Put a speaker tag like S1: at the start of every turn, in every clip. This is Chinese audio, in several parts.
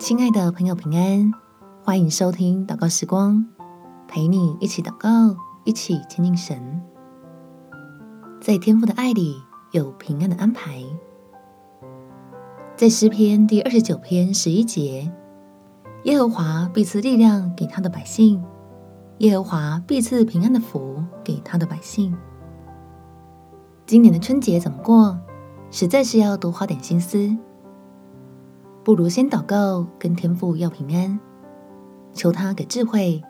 S1: 亲爱的朋友，平安，欢迎收听祷告时光，陪你一起祷告，一起亲近神。在天父的爱里有平安的安排。在诗篇第二十九篇十一节，耶和华必赐力量给他的百姓，耶和华必赐平安的福给他的百姓。今年的春节怎么过？实在是要多花点心思。不如先祷告，跟天父要平安，求他给智慧，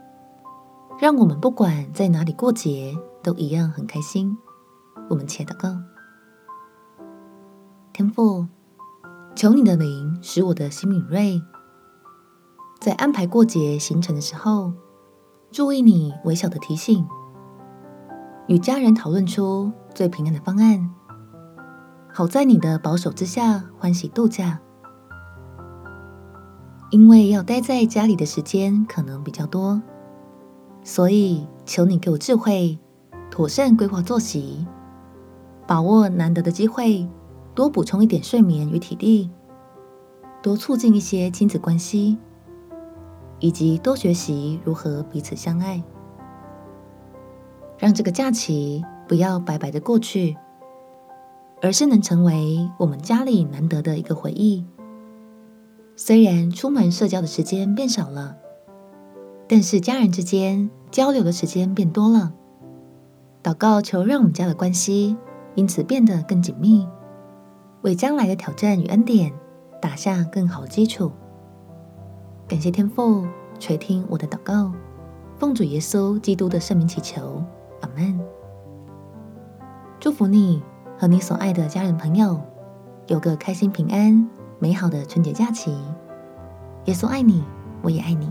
S1: 让我们不管在哪里过节，都一样很开心。我们且祷告：天父，求你的灵使我的心敏锐，在安排过节行程的时候，注意你微小的提醒，与家人讨论出最平安的方案，好在你的保守之下欢喜度假。因为要待在家里的时间可能比较多，所以求你给我智慧，妥善规划作息，把握难得的机会，多补充一点睡眠与体力，多促进一些亲子关系，以及多学习如何彼此相爱，让这个假期不要白白的过去，而是能成为我们家里难得的一个回忆。虽然出门社交的时间变少了，但是家人之间交流的时间变多了。祷告求让我们家的关系因此变得更紧密，为将来的挑战与恩典打下更好的基础。感谢天父垂听我的祷告，奉主耶稣基督的圣名祈求，阿门。祝福你和你所爱的家人朋友有个开心平安美好的春节假期，耶稣爱你，我也爱你。